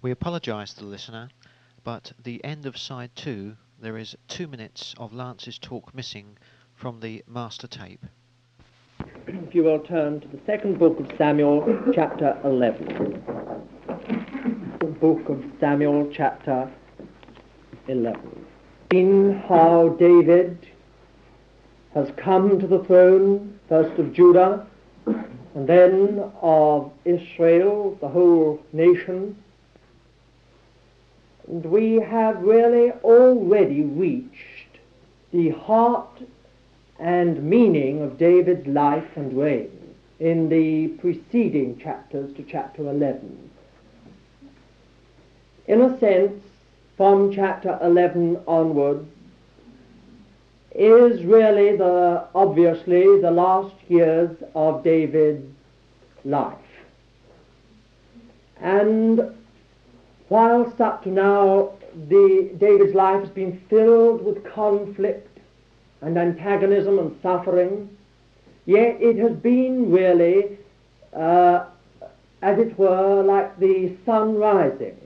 We apologise to the listener, but the end of side two, there is two minutes of Lance's talk missing from the master tape. If you will turn to the second book of Samuel, chapter 11. The book of Samuel, chapter 11. In how David has come to the throne, first of Judah, and then of Israel, the whole nation. And we have really already reached the heart and meaning of David's life and reign in the preceding chapters to chapter 11. In a sense, from chapter 11 onwards, is really the obviously the last years of David's life. And whilst up to now the David's life has been filled with conflict and antagonism and suffering, yet it has been really, uh, as it were, like the sun rising.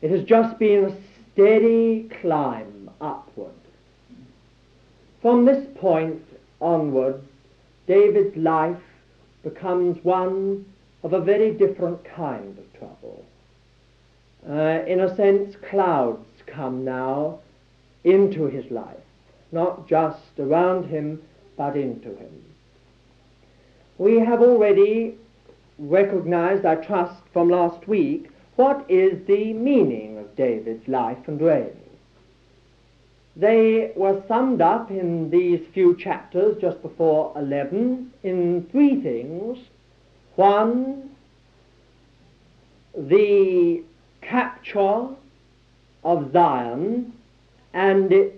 It has just been a steady climb upward. From this point onward, David's life becomes one of a very different kind of trouble. Uh, in a sense, clouds come now into his life, not just around him, but into him. We have already recognized, I trust, from last week, what is the meaning of David's life and reign. They were summed up in these few chapters just before 11 in three things. One, the capture of Zion and its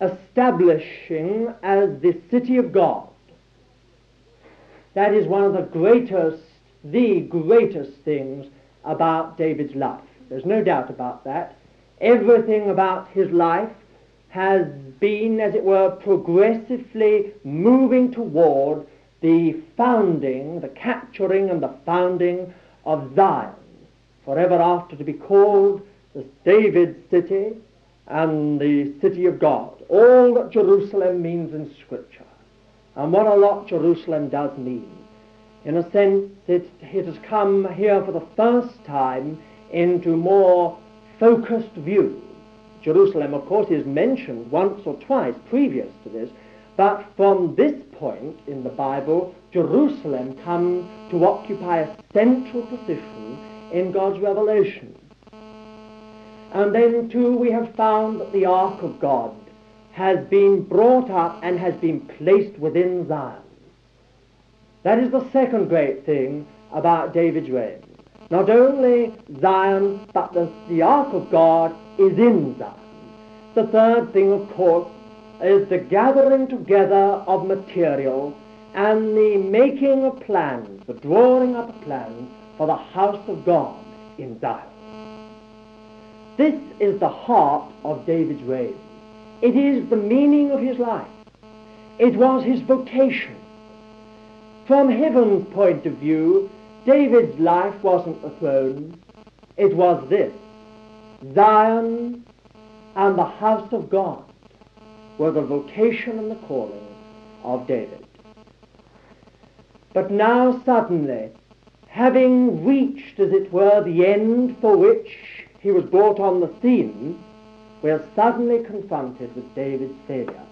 establishing as the city of God. That is one of the greatest, the greatest things about David's life. There's no doubt about that. Everything about his life has been, as it were, progressively moving toward the founding, the capturing and the founding of Zion, forever after to be called the David city and the city of God. All that Jerusalem means in Scripture. And what a lot Jerusalem does mean. In a sense, it, it has come here for the first time into more focused view. Jerusalem, of course, is mentioned once or twice previous to this, but from this point in the Bible, Jerusalem comes to occupy a central position in God's revelation. And then, too, we have found that the Ark of God has been brought up and has been placed within Zion. That is the second great thing about David's reign. Not only Zion, but the, the Ark of God is in Zion. The third thing, of course, is the gathering together of material and the making of plans, the drawing up of plans for the house of God in Zion. This is the heart of David's reign. It is the meaning of his life. It was his vocation. From heaven's point of view, David's life wasn't the throne. It was this. Zion and the house of God were the vocation and the calling of David. But now suddenly, having reached, as it were, the end for which he was brought on the scene, we are suddenly confronted with David's failure.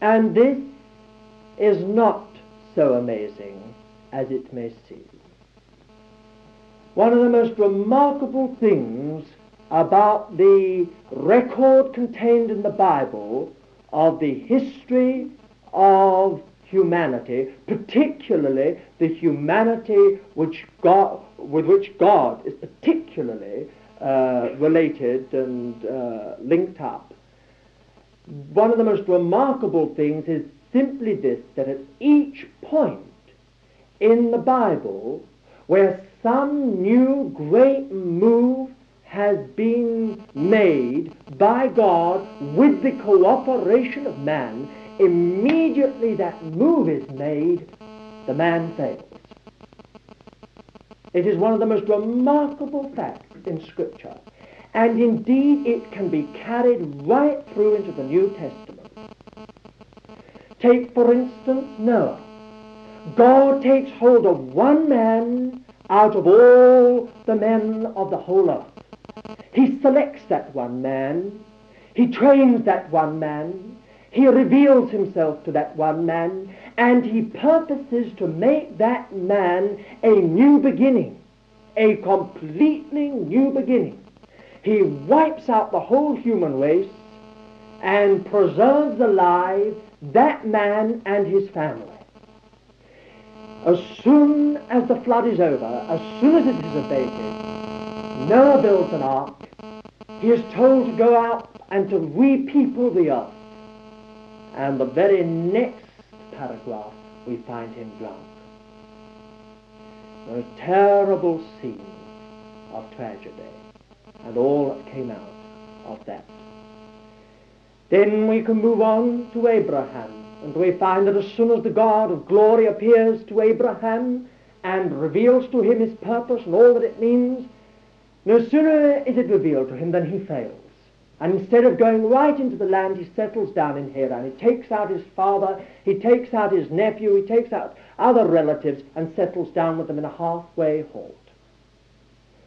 And this is not so amazing as it may seem. One of the most remarkable things about the record contained in the Bible of the history of humanity, particularly the humanity which God, with which God is particularly uh, related and uh, linked up. One of the most remarkable things is simply this, that at each point in the Bible where some new great move has been made by God with the cooperation of man, immediately that move is made, the man fails. It is one of the most remarkable facts in Scripture. And indeed, it can be carried right through into the New Testament. Take, for instance, Noah. God takes hold of one man out of all the men of the whole earth. He selects that one man. He trains that one man. He reveals himself to that one man. And he purposes to make that man a new beginning. A completely new beginning. He wipes out the whole human race and preserves alive that man and his family. As soon as the flood is over, as soon as it is abated, Noah builds an ark. He is told to go out and to repeople the earth. And the very next paragraph, we find him drunk. A terrible scene of tragedy, and all that came out of that. Then we can move on to Abraham, and we find that as soon as the God of glory appears to Abraham and reveals to him his purpose and all that it means, no sooner is it revealed to him than he fails. And instead of going right into the land, he settles down in Haran. He takes out his father, he takes out his nephew, he takes out other relatives and settles down with them in a halfway halt.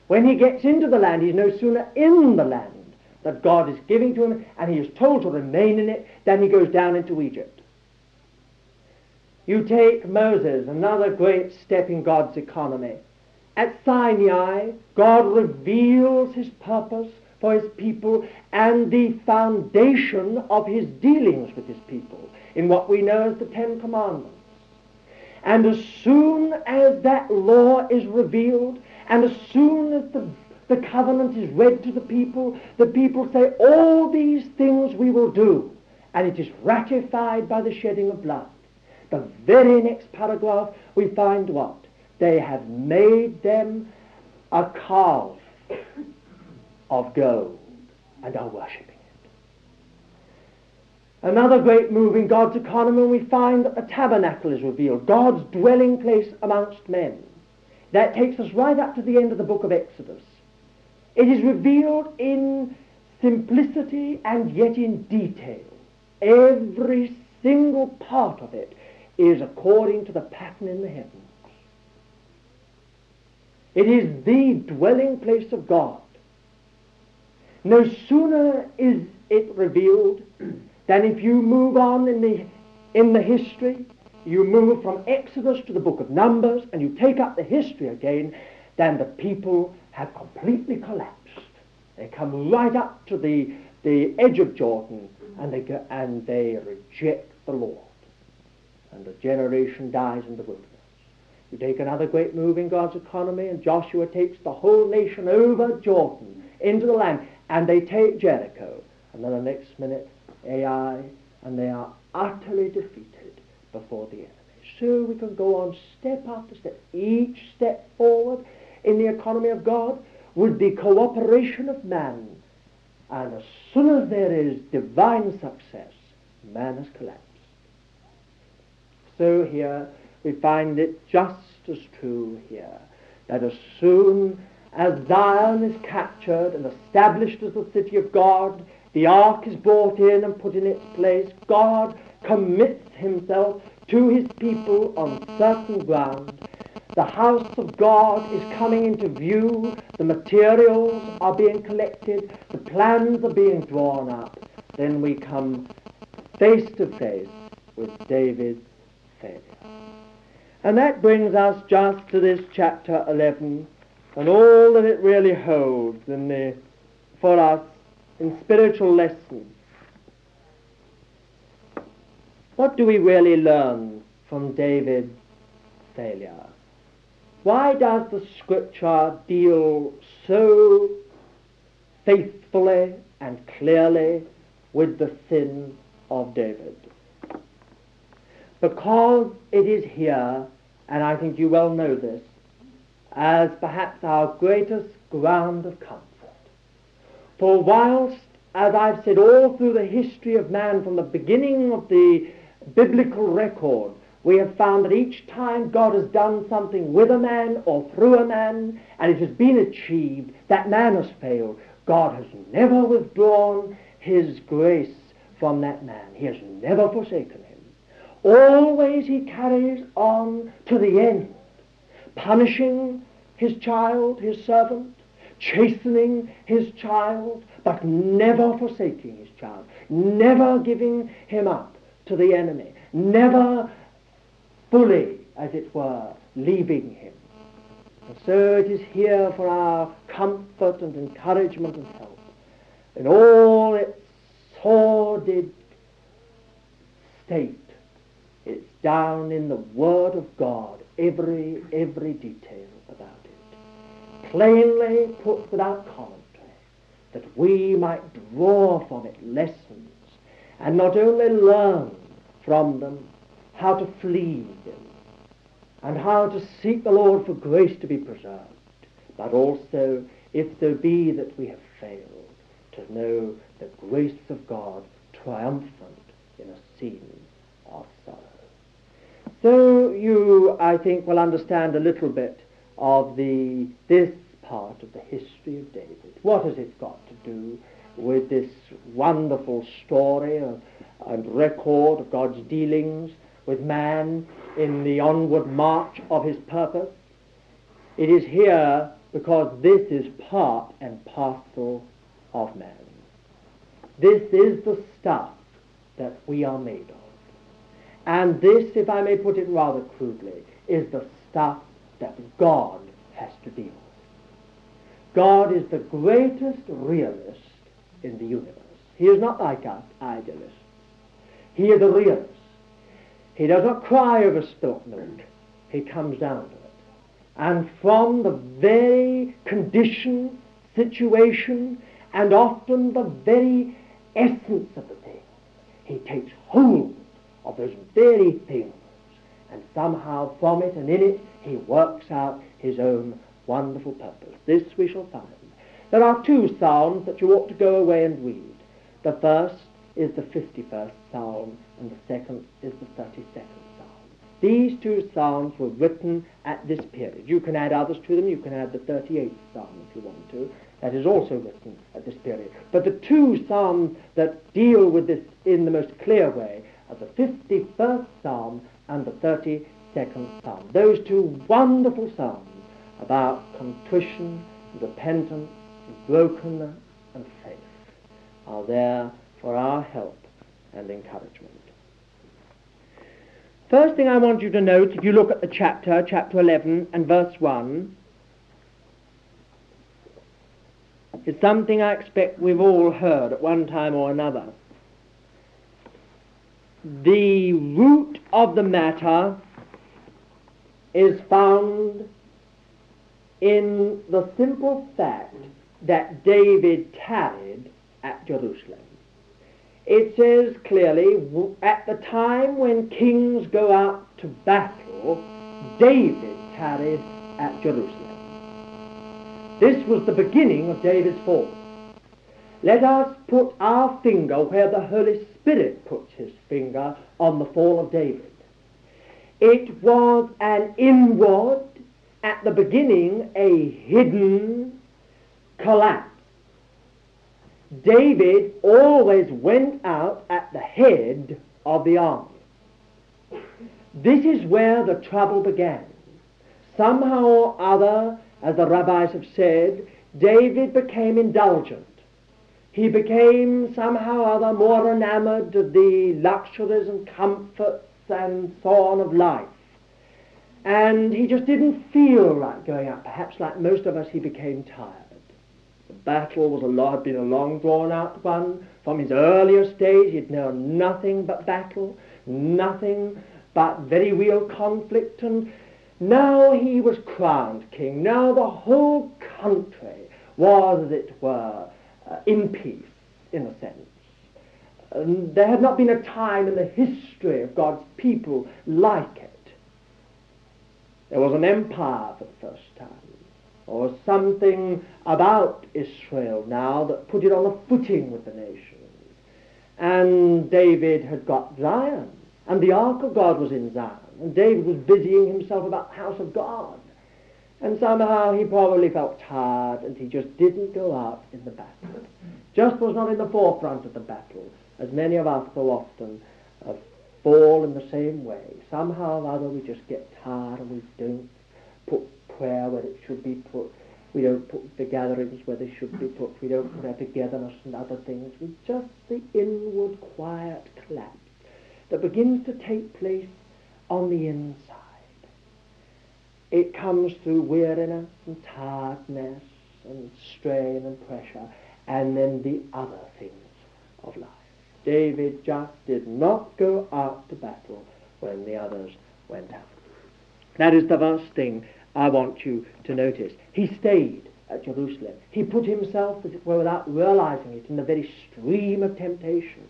When he gets into the land, he's no sooner in the land that God is giving to him, and he is told to remain in it, than he goes down into Egypt. You take Moses, another great step in God's economy. At Sinai, God reveals his purpose for his people and the foundation of his dealings with his people in what we know as the Ten Commandments. And as soon as that law is revealed, and as soon as the the covenant is read to the people. The people say, all these things we will do. And it is ratified by the shedding of blood. The very next paragraph, we find what? They have made them a calf of gold and are worshipping it. Another great move in God's economy, we find that the tabernacle is revealed, God's dwelling place amongst men. That takes us right up to the end of the book of Exodus. It is revealed in simplicity and yet in detail. Every single part of it is according to the pattern in the heavens. It is the dwelling place of God. No sooner is it revealed than if you move on in the, in the history, you move from Exodus to the book of Numbers, and you take up the history again, then the people have completely collapsed. They come right up to the, the edge of Jordan and they, go, and they reject the Lord. And a generation dies in the wilderness. You take another great move in God's economy, and Joshua takes the whole nation over Jordan into the land, and they take Jericho. And then the next minute, Ai, and they are utterly defeated before the enemy. So we can go on step after step, each step forward in the economy of God with the cooperation of man. And as soon as there is divine success, man has collapsed. So here we find it just as true here, that as soon as Zion is captured and established as the city of God, the ark is brought in and put in its place, God commits himself to his people on certain ground the house of God is coming into view. The materials are being collected. The plans are being drawn up. Then we come face to face with David's failure. And that brings us just to this chapter 11 and all that it really holds in the, for us in spiritual lessons. What do we really learn from David's failure? Why does the Scripture deal so faithfully and clearly with the sin of David? Because it is here, and I think you well know this, as perhaps our greatest ground of comfort. For whilst, as I've said all through the history of man from the beginning of the biblical record, we have found that each time God has done something with a man or through a man, and it has been achieved, that man has failed. God has never withdrawn his grace from that man. He has never forsaken him. Always he carries on to the end, punishing his child, his servant, chastening his child, but never forsaking his child, never giving him up to the enemy, never fully, as it were, leaving him. And so it is here for our comfort and encouragement and help in all its sordid state. It's down in the Word of God, every, every detail about it. Plainly put without commentary, that we might draw from it lessons and not only learn from them how to flee them and how to seek the Lord for grace to be preserved, but also, if there be that we have failed, to know the grace of God triumphant in a scene of sorrow. So you, I think, will understand a little bit of the this part of the history of David. What has it got to do with this wonderful story of, and record of God's dealings with man in the onward march of his purpose? It is here because this is part and parcel of man. This is the stuff that we are made of. And this, if I may put it rather crudely, is the stuff that God has to deal with. God is the greatest realist in the universe. He is not like us idealists. He is the realist. He does not cry over milk. He comes down to it. And from the very condition, situation, and often the very essence of the thing, he takes hold of those very things. And somehow from it and in it, he works out his own wonderful purpose. This we shall find. There are two psalms that you ought to go away and read. The first is the 51st psalm, and the second is the 32nd psalm. These two psalms were written at this period. You can add others to them. You can add the 38th psalm if you want to. That is also written at this period. But the two psalms that deal with this in the most clear way are the 51st psalm and the 32nd psalm. Those two wonderful psalms about contrition, repentance, brokenness, and faith are there for our help and encouragement. First thing I want you to note, if you look at the chapter, chapter 11 and verse 1, is something I expect we've all heard at one time or another. The root of the matter is found in the simple fact that David tarried at Jerusalem. It says clearly, at the time when kings go out to battle, David tarried at Jerusalem. This was the beginning of David's fall. Let us put our finger where the Holy Spirit puts his finger on the fall of David. It was an inward, at the beginning, a hidden collapse. David always went out at the head of the army. This is where the trouble began. Somehow or other, as the rabbis have said, David became indulgent. He became somehow or other more enamored of the luxuries and comforts and so on of life. And he just didn't feel like going out. Perhaps like most of us, he became tired. The battle was a lot, had been a long drawn out one. From his earlier stage, he'd known nothing but battle, nothing but very real conflict. And now he was crowned king. Now the whole country was, as it were, uh, in peace, in a sense. There had not been a time in the history of God's people like it. There was an empire for the first time, or something about Israel now that put it on a footing with the nations. And David had got Zion, and the ark of God was in Zion. And David was busying himself about the house of God. And somehow he probably felt tired and he just didn't go out in the battle. Just was not in the forefront of the battle, as many of us so often uh, fall in the same way. Somehow or other we just get tired and we don't put prayer where it should be put. We don't put the gatherings where they should be put. We don't put our togetherness and other things. We just the inward quiet collapse that begins to take place on the inside. It comes through weariness and tiredness and strain and pressure and then the other things of life. David just did not go out to battle when the others went out. That is the first thing I want you to notice. He stayed at Jerusalem. He put himself, as it were, without realizing it, in the very stream of temptation.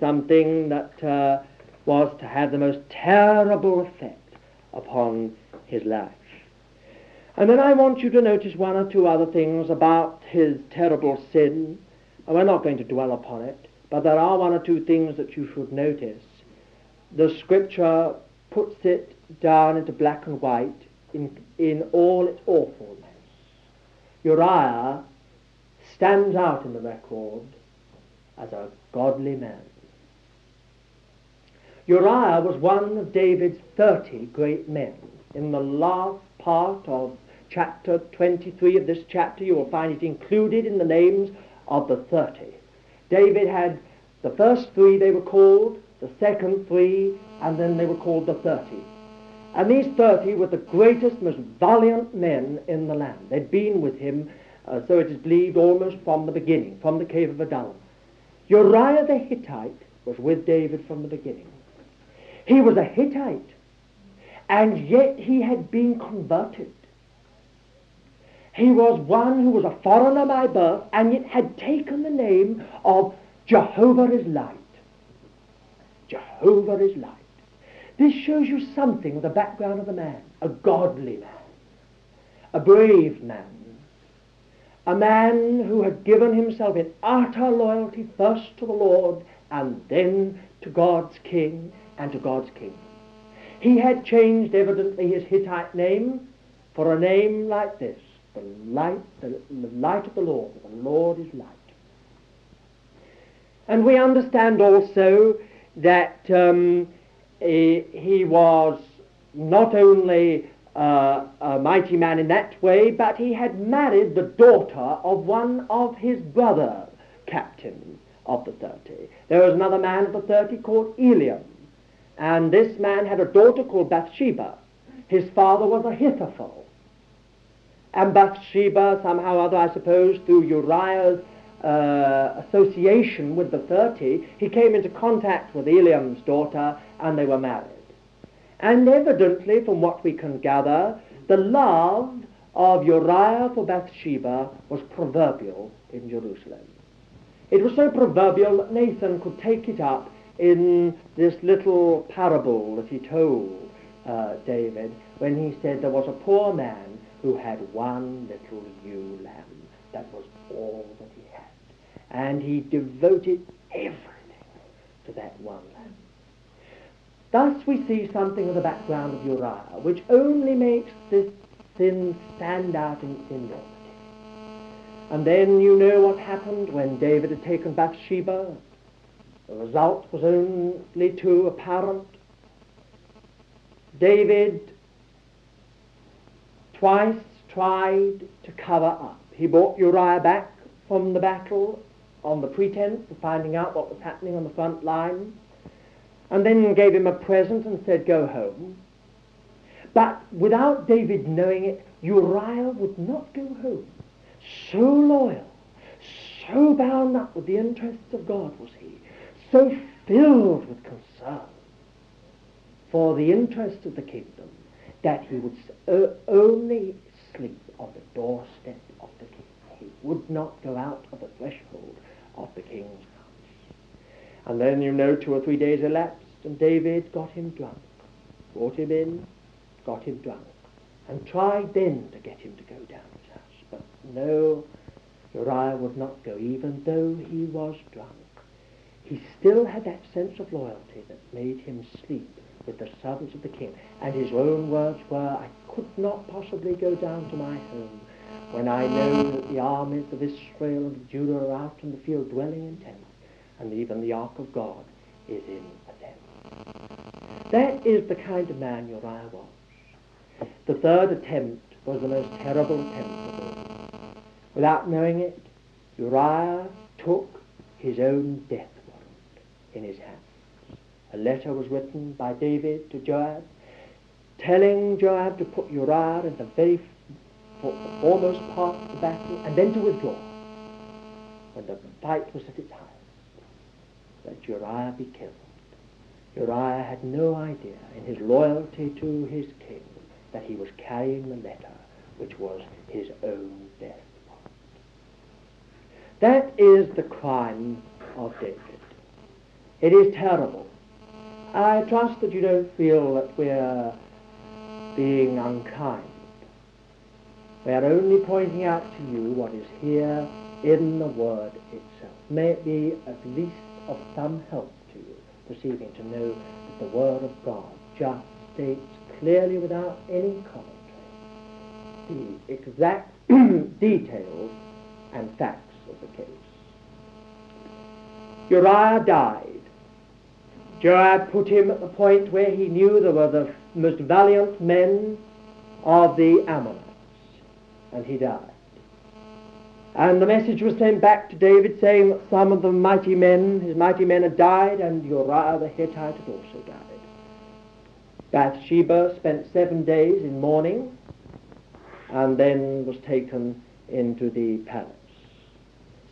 Something that uh, was to have the most terrible effect upon his life. And then I want you to notice one or two other things about his terrible sin. And we're not going to dwell upon it, but there are one or two things that you should notice. The scripture puts it down into black and white in, in all its awfulness. Uriah stands out in the record as a godly man. Uriah was one of David's 30 great men. In the last part of chapter 23 of this chapter, you will find it included in the names of the 30. David had the first three, they were called, the second three, and then they were called the 30. And these 30 were the greatest, most valiant men in the land. They'd been with him, uh, so it is believed, almost from the beginning, from the cave of Adullam. Uriah the Hittite was with David from the beginning. He was a Hittite, and yet he had been converted. He was one who was a foreigner by birth and yet had taken the name of Jehovah is light. Jehovah is light. This shows you something of the background of the man. A godly man. A brave man. A man who had given himself in utter loyalty first to the Lord and then to God's king and to God's kingdom. He had changed evidently his Hittite name for a name like this the light, the, the light of the Lord. The Lord is light. And we understand also that um, he, he was not only uh, a mighty man in that way, but he had married the daughter of one of his brother captains of the thirty. There was another man of the thirty called Eliam, and this man had a daughter called Bathsheba. His father was Ahithophel. And Bathsheba, somehow or other, I suppose, through Uriah's uh, association with the thirty, he came into contact with Eliam's daughter, and they were married. And evidently, from what we can gather, the love of Uriah for Bathsheba was proverbial in Jerusalem. It was so proverbial that Nathan could take it up in this little parable that he told uh, David when he said there was a poor man who had one little ewe lamb. That was all that he had. And he devoted everything to that one lamb. Thus we see something of the background of Uriah, which only makes this sin stand out in its enormity. And then you know what happened when David had taken Bathsheba. The result was only too apparent. David twice tried to cover up. He brought Uriah back from the battle on the pretense of finding out what was happening on the front line, and then gave him a present and said, Go home. But without David knowing it, Uriah would not go home. So loyal, so bound up with the interests of God was he, so filled with concern for the interests of the kingdom, that he would only sleep on the doorstep of the king. He would not go out of the threshold of the king's house. And then, you know, two or three days elapsed, and David got him drunk, brought him in, got him drunk, and tried then to get him to go down his house. But no, Uriah would not go, even though he was drunk. He still had that sense of loyalty that made him sleep with the servants of the king. And his own words were, I could not possibly go down to my home when I know that the armies of Israel and Judah are out in the field dwelling in tents, and even the ark of God is in a tent. That is the kind of man Uriah was. The third attempt was the most terrible attempt of all. Without knowing it, Uriah took his own death in his hand. A letter was written by David to Joab, telling Joab to put Uriah in the very foremost part of the battle and then to withdraw when the fight was at its highest. Let Uriah be killed. Uriah had no idea in his loyalty to his king that he was carrying the letter which was his own death. That is the crime of David. It is terrible. I trust that you don't feel that we're being unkind. We are only pointing out to you what is here in the Word itself. May it be at least of some help to you this evening to know that the Word of God just states clearly without any commentary the exact details and facts of the case. Uriah died Joab put him at the point where he knew there were the most valiant men of the Ammonites, and he died. And the message was sent back to David saying that some of the mighty men, his mighty men had died, and Uriah the Hittite had also died. Bathsheba spent seven days in mourning, and then was taken into the palace.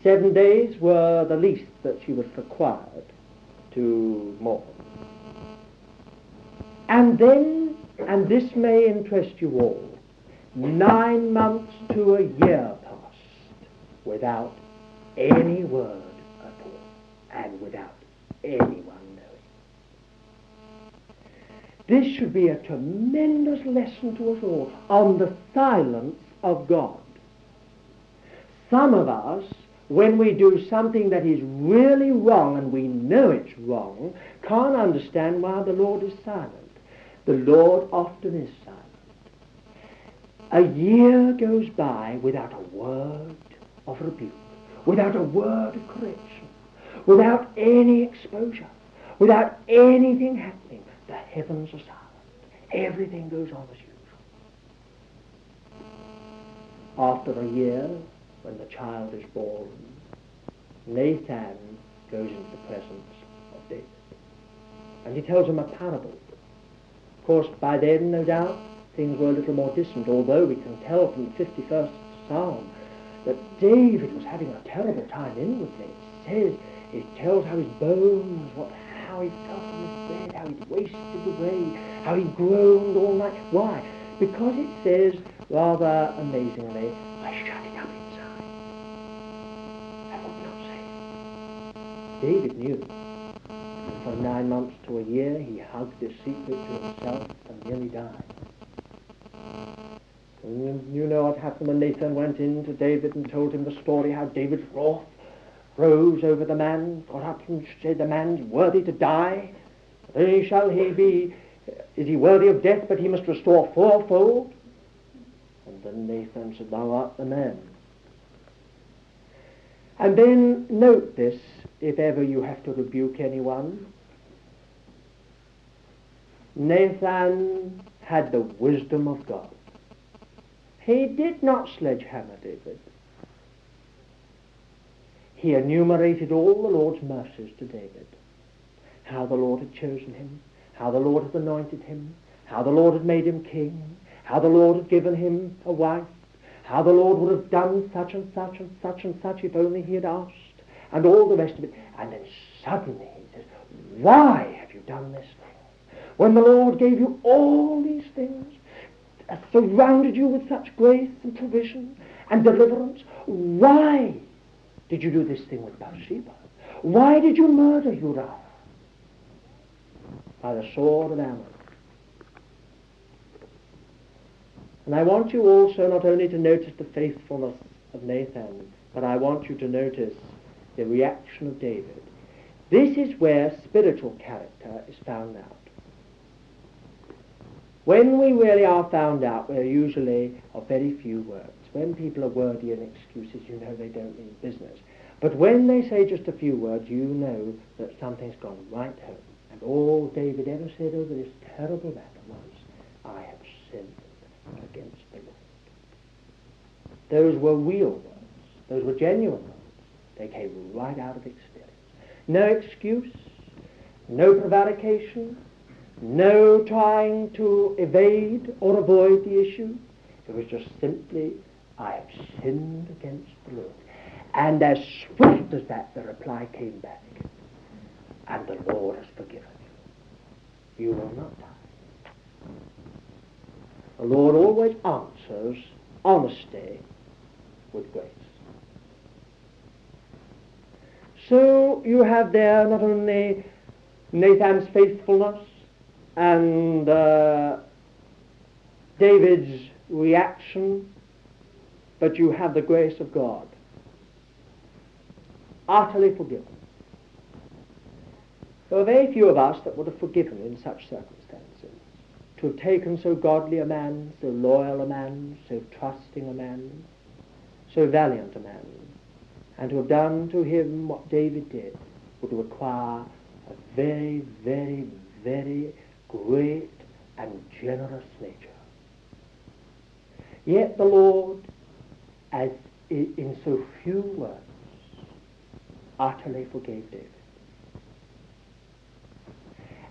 Seven days were the least that she was required to mourn. And then, and this may interest you all, nine months to a year passed without any word at all, and without anyone knowing. This should be a tremendous lesson to us all on the silence of God. Some of us when we do something that is really wrong and we know it's wrong, can't understand why the Lord is silent. The Lord often is silent. A year goes by without a word of rebuke, without a word of correction, without any exposure, without anything happening. The heavens are silent. Everything goes on as usual. After a year, when the child is born, Nathan goes into the presence of David. And he tells him a parable. Of course, by then, no doubt, things were a little more distant, although we can tell from the 51st Psalm that David was having a terrible time inwardly. It says, it tells how his bones, what, how he felt on his bed, how he'd wasted away, how he groaned all night. Why? Because it says, rather amazingly, David knew. And for nine months to a year, he hugged this secret to himself and nearly died. And you know what happened when Nathan went in to David and told him the story, how David's wrath rose over the man, got up and said, the man's worthy to die. Then shall he be, is he worthy of death, but he must restore fourfold? And then Nathan said, thou art the man. And then note this, if ever you have to rebuke anyone. Nathan had the wisdom of God. He did not sledgehammer David. He enumerated all the Lord's mercies to David. How the Lord had chosen him, how the Lord had anointed him, how the Lord had made him king, how the Lord had given him a wife, how the Lord would have done such and such and such and such if only he had asked, and all the rest of it. And then suddenly he says, Why have you done this, Lord? When the Lord gave you all these things, surrounded you with such grace and provision and deliverance, why did you do this thing with Bathsheba? Why did you murder Uriah? By the sword of Ammon. And I want you also not only to notice the faithfulness of Nathan, but I want you to notice the reaction of David. This is where spiritual character is found out. When we really are found out, we're usually of very few words. When people are wordy and excuses, you know they don't mean business. But when they say just a few words, you know that something's gone right home. And all David ever said over this terrible matter was, I have sinned against the Lord. Those were real words. Those were genuine words. They came right out of experience. No excuse, no prevarication, no trying to evade or avoid the issue. It was just simply, I have sinned against the Lord. And as swift as that, the reply came back. And the Lord has forgiven you. You will not die. The Lord always answers honesty with grace. So you have there not only Nathan's faithfulness and uh, David's reaction, but you have the grace of God. Utterly forgiven. There are very few of us that would have forgiven in such circumstances. To have taken so godly a man, so loyal a man, so trusting a man, so valiant a man, and to have done to him what David did would require a very, very, very great and generous nature. Yet the Lord, as in so few words, utterly forgave David.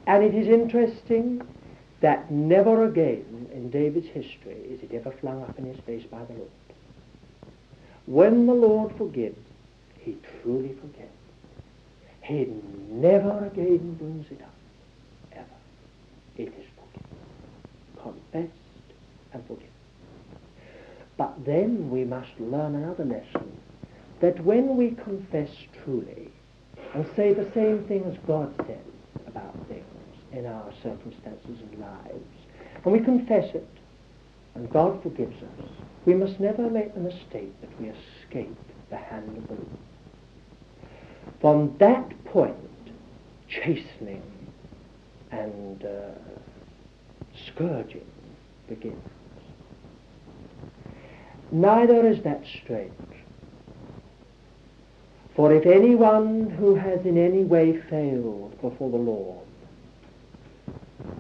And it is interesting that never again in David's history is it ever flung up in his face by the Lord. When the Lord forgives, he truly forgets. He never again brings it up. Ever. It is forgiven. Confessed and forgiven. But then we must learn another lesson. That when we confess truly and say the same things God says about things in our circumstances and lives, and we confess it, and God forgives us, we must never make the mistake that we escape the hand of the Lord. From that point, chastening and uh, scourging begins. Neither is that strange. For if anyone who has in any way failed before the Lord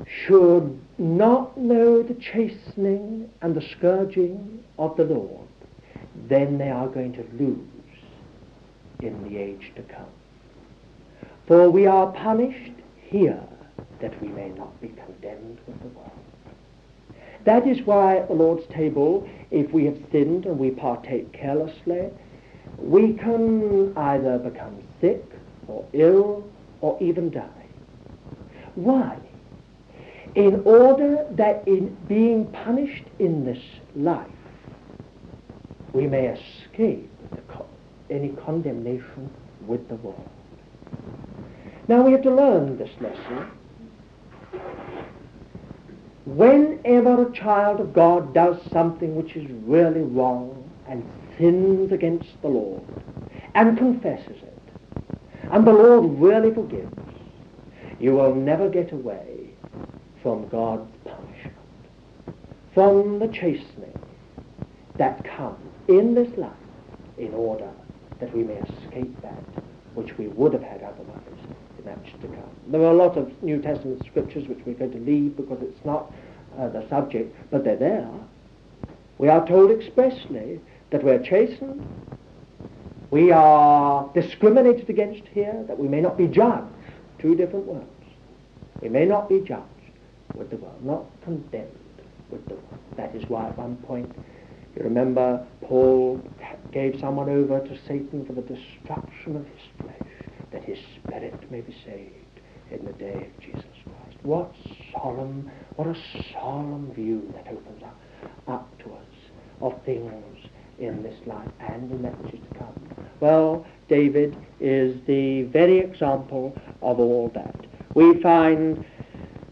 should not know the chastening and the scourging of the Lord, then they are going to lose in the age to come. For we are punished here that we may not be condemned with the world. That is why at the Lord's table, if we have sinned and we partake carelessly, we can either become sick or ill or even die. Why? In order that in being punished in this life, we may escape any condemnation with the world. Now we have to learn this lesson. Whenever a child of God does something which is really wrong and sins against the Lord and confesses it, and the Lord really forgives, you will never get away from God's punishment, from the chastening that comes in this life in order that we may escape that which we would have had otherwise in that to come. There are a lot of New Testament scriptures which we're going to leave because it's not uh, the subject, but they're there. We are told expressly that we're chastened, we are discriminated against here, that we may not be judged. Two different words. We may not be judged with the world, not condemned with the world. That is why at one point you remember Paul gave someone over to Satan for the destruction of his flesh, that his spirit may be saved in the day of Jesus Christ. What solemn, what a solemn view that opens up, up to us of things in this life and in that which is to come. Well, David is the very example of all that. We find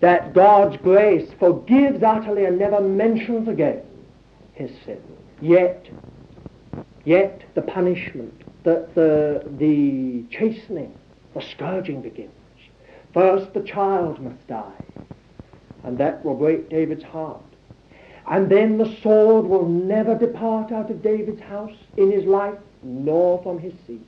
that God's grace forgives utterly and never mentions again his sin. Yet, yet the punishment, the, the, the chastening the scourging begins. First, the child must die, and that will break David's heart. And then the sword will never depart out of David's house in his life, nor from his seed.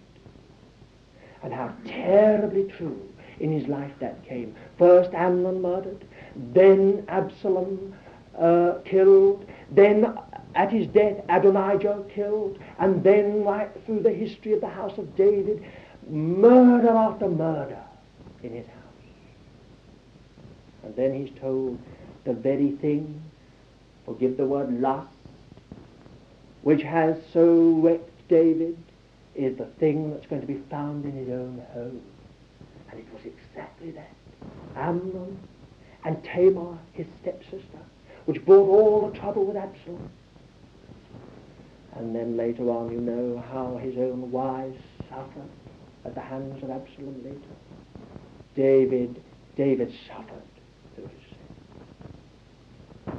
And how terribly true in his life that came. First Amnon murdered, then Absalom uh, killed, then at his death Adonijah killed, and then right through the history of the house of David, murder after murder in his house. And then he's told the very thing, forgive the word lust, which has so wrecked David, is the thing that's going to be found in his own home. And it was exactly that. Amnon and Tamar, his stepsister, which brought all the trouble with Absalom. And then later on, you know how his own wives suffered at the hands of Absalom later. David, David suffered through his sin.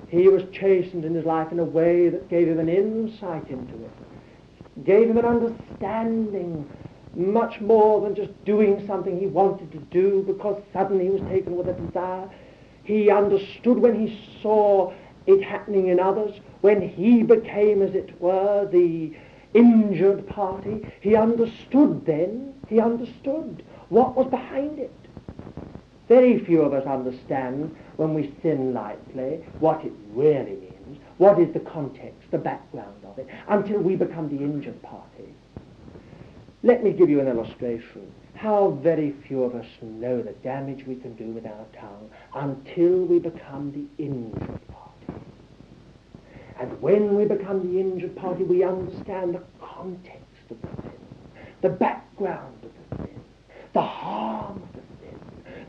He was chastened in his life in a way that gave him an insight into it, gave him an understanding much more than just doing something he wanted to do because suddenly he was taken with a desire. He understood when he saw it happening in others, when he became, as it were, the injured party, he understood then, he understood what was behind it. Very few of us understand when we sin lightly what it really means, what is the context, the background of it, until we become the injured party. Let me give you an illustration. How very few of us know the damage we can do with our tongue until we become the injured party. And when we become the injured party, we understand the context of the sin, the background of the sin, the harm of the sin,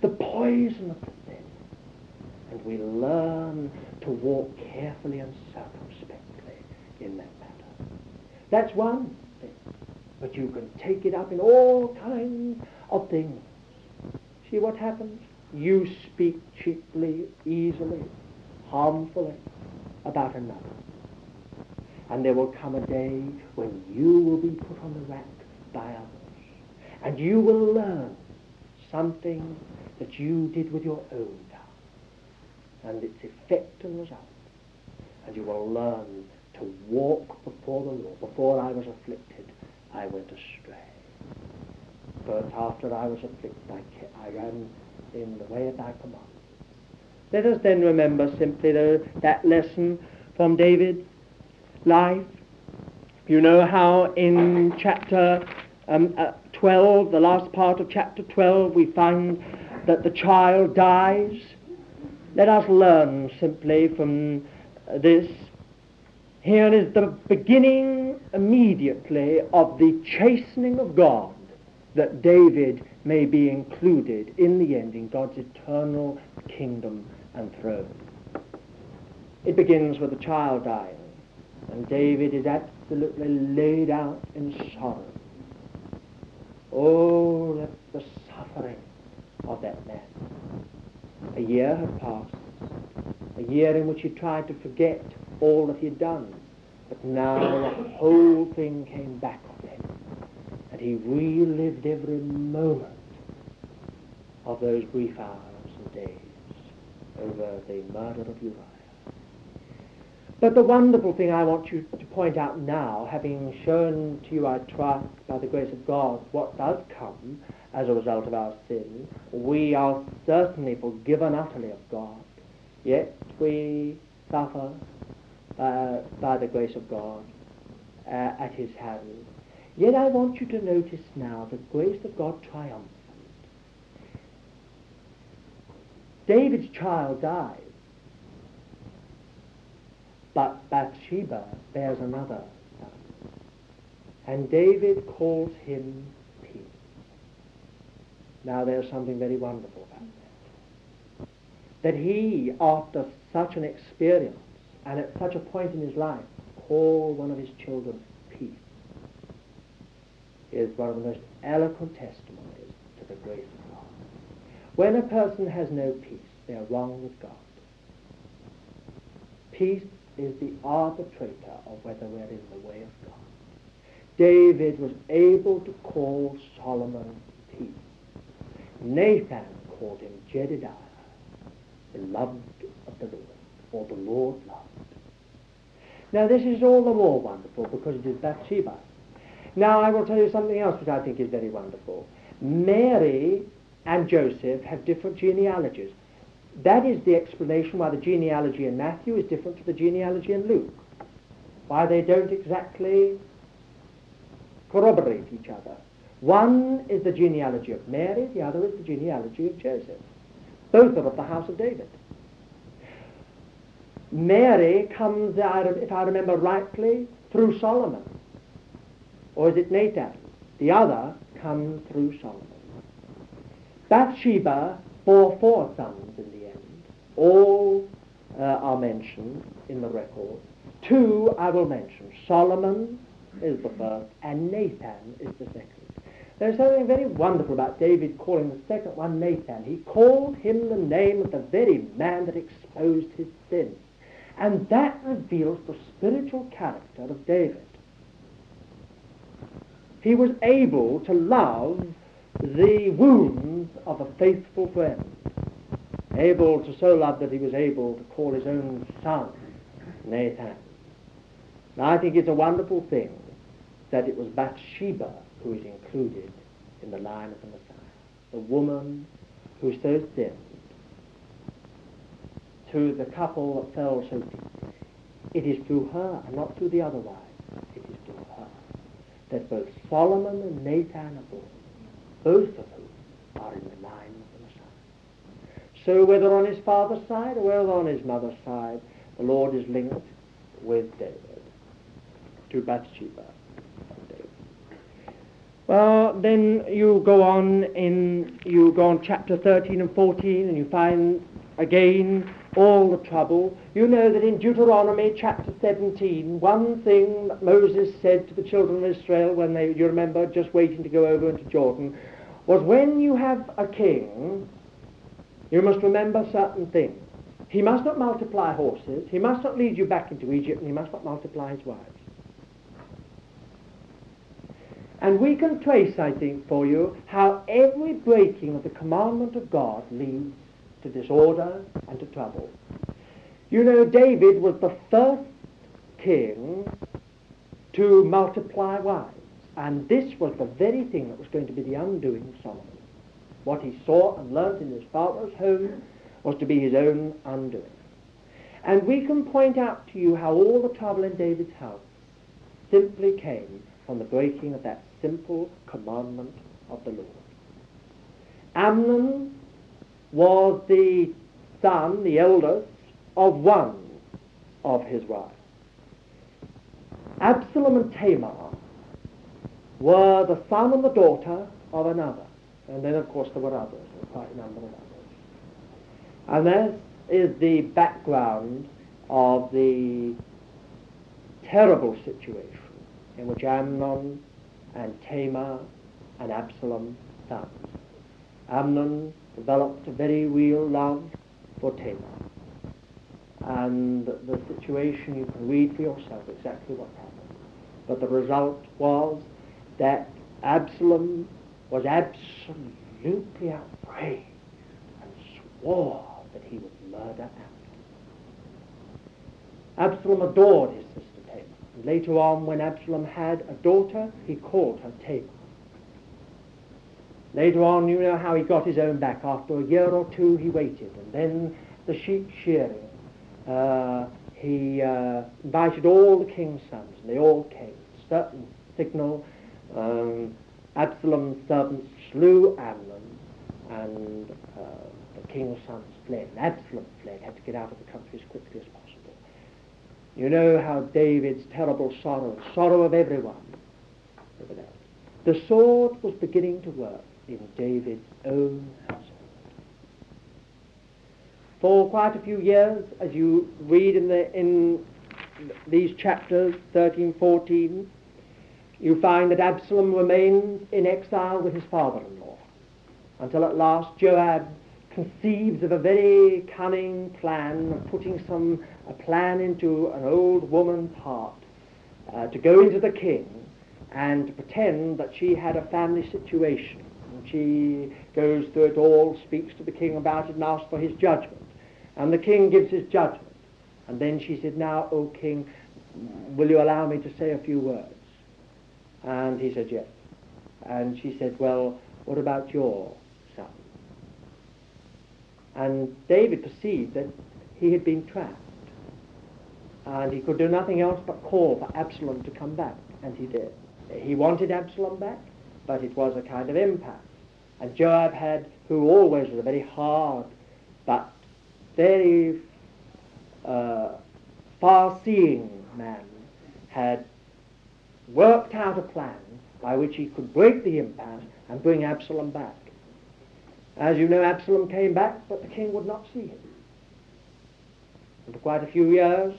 the poison of the sin. And we learn to walk carefully and circumspectly in that matter. That's one thing. But you can take it up in all kinds of things. See what happens? You speak cheaply, easily, harmfully about another. And there will come a day when you will be put on the rack by others. And you will learn something that you did with your own tongue and its effect and result. And you will learn to walk before the Lord. Before I was afflicted, I went astray. But after I was afflicted, I, I ran in the way of thy commandments. Let us then remember simply the, that lesson from David's life. You know how in chapter um, uh, 12, the last part of chapter 12, we find that the child dies. Let us learn simply from this here is the beginning immediately of the chastening of God that David may be included in the end in God's eternal kingdom and throne. It begins with the child dying, and David is absolutely laid out in sorrow. Oh, the suffering of that man. A year had passed, a year in which he tried to forget all that he had done. But now the whole thing came back on him, and he relived every moment of those brief hours and days over the murder of Uriah. But the wonderful thing I want you to point out now, having shown to you, I trust, by the grace of God, what does come as a result of our sin, we are certainly forgiven utterly of God, yet we suffer uh, by the grace of God uh, at his hand. Yet I want you to notice now the grace of God triumphant. David's child dies, but Bathsheba bears another son. And David calls him peace. Now there's something very wonderful about that. That he, after such an experience, and at such a point in his life, call one of his children peace is one of the most eloquent testimonies to the grace of God. When a person has no peace, they are wrong with God. Peace is the arbitrator of whether we're in the way of God. David was able to call Solomon peace. Nathan called him Jedidiah, beloved of the Lord, or the Lord loved. Now this is all the more wonderful because it is Bathsheba. Now I will tell you something else which I think is very wonderful. Mary and Joseph have different genealogies. That is the explanation why the genealogy in Matthew is different to the genealogy in Luke. Why they don't exactly corroborate each other. One is the genealogy of Mary, the other is the genealogy of Joseph. Both are of the house of David. Mary comes, if I remember rightly, through Solomon. Or is it Nathan? The other comes through Solomon. Bathsheba bore four sons in the. All uh, are mentioned in the record. Two I will mention. Solomon is the first, and Nathan is the second. There's something very wonderful about David calling the second one Nathan. He called him the name of the very man that exposed his sin. And that reveals the spiritual character of David. He was able to love the wounds of a faithful friend, able to so love that he was able to call his own son Nathan. Now I think it's a wonderful thing that it was Bathsheba who is included in the line of the Messiah, the woman who so sinned to the couple that fell so deep. It is through her and not through the other wives. It is through her that both Solomon and Nathan are born, both of whom are in the line. So whether on his father's side or whether on his mother's side, the Lord is linked with David to Bathsheba. Well, then you go on in you go on chapter 13 and 14, and you find again all the trouble. You know that in Deuteronomy chapter 17, one thing that Moses said to the children of Israel when they, you remember, just waiting to go over into Jordan, was when you have a king, you must remember certain things. He must not multiply horses, he must not lead you back into Egypt, and he must not multiply his wives. And we can trace, I think, for you, how every breaking of the commandment of God leads to disorder and to trouble. You know, David was the first king to multiply wives. And this was the very thing that was going to be the undoing of Solomon. What he saw and learnt in his father's home was to be his own undoing. And we can point out to you how all the trouble in David's house simply came from the breaking of that simple commandment of the Lord. Amnon was the son, the eldest, of one of his wives. Absalom and Tamar were the son and the daughter of another. And then, of course, there were others, a quite a number of others. And this is the background of the terrible situation in which Amnon and Tamar and Absalom sons. Amnon developed a very real love for Tamar. And the situation, you can read for yourself exactly what happened. But the result was that Absalom was absolutely afraid and swore that he would murder Amnon. Absalom adored his sister Tamar Later on, when Absalom had a daughter, he called her Tamar. Later on, you know how he got his own back. After a year or two, he waited. And then the sheep shearing, uh, he uh, invited all the king's sons, and they all came. Certain signal, um, Absalom's servants slew Amnon, and uh, the king's sons fled. And Absalom fled, had to get out of the country as quickly as possible. You know how David's terrible sorrow, sorrow of everyone, the sword was beginning to work in David's own household. For quite a few years, as you read in, the, in these chapters 13, 14, you find that Absalom remains in exile with his father-in-law until at last Joab conceives of a very cunning plan of putting some a plan into an old woman's heart uh, to go into the king and to pretend that she had a family situation And she goes through it all, speaks to the king about it, and asks for his judgment. And the king gives his judgment. And then she said, Now, O king, will you allow me to say a few words? And he said, Yes. And she said, Well, what about your son? And David perceived that he had been trapped. And he could do nothing else but call for Absalom to come back. And he did. He wanted Absalom back, but it was a kind of impasse. And Joab had, who always was a very hard but very uh, far-seeing man, had worked out a plan by which he could break the impasse and bring Absalom back. As you know, Absalom came back, but the king would not see him. And for quite a few years,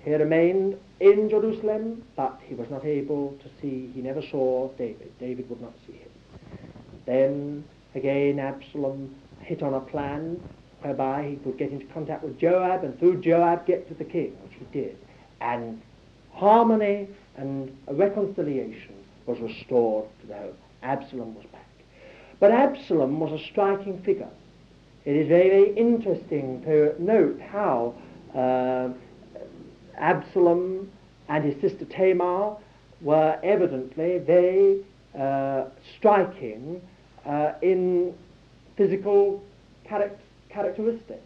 he remained in Jerusalem, but he was not able to see, he never saw David. David would not see him. Then, again, Absalom hit on a plan whereby he could get into contact with Joab and through Joab get to the king, which he did. And harmony and a reconciliation was restored to the home. Absalom was back. But Absalom was a striking figure. It is very, very interesting to note how uh, Absalom and his sister Tamar were evidently very uh, striking uh, in physical charac- characteristics.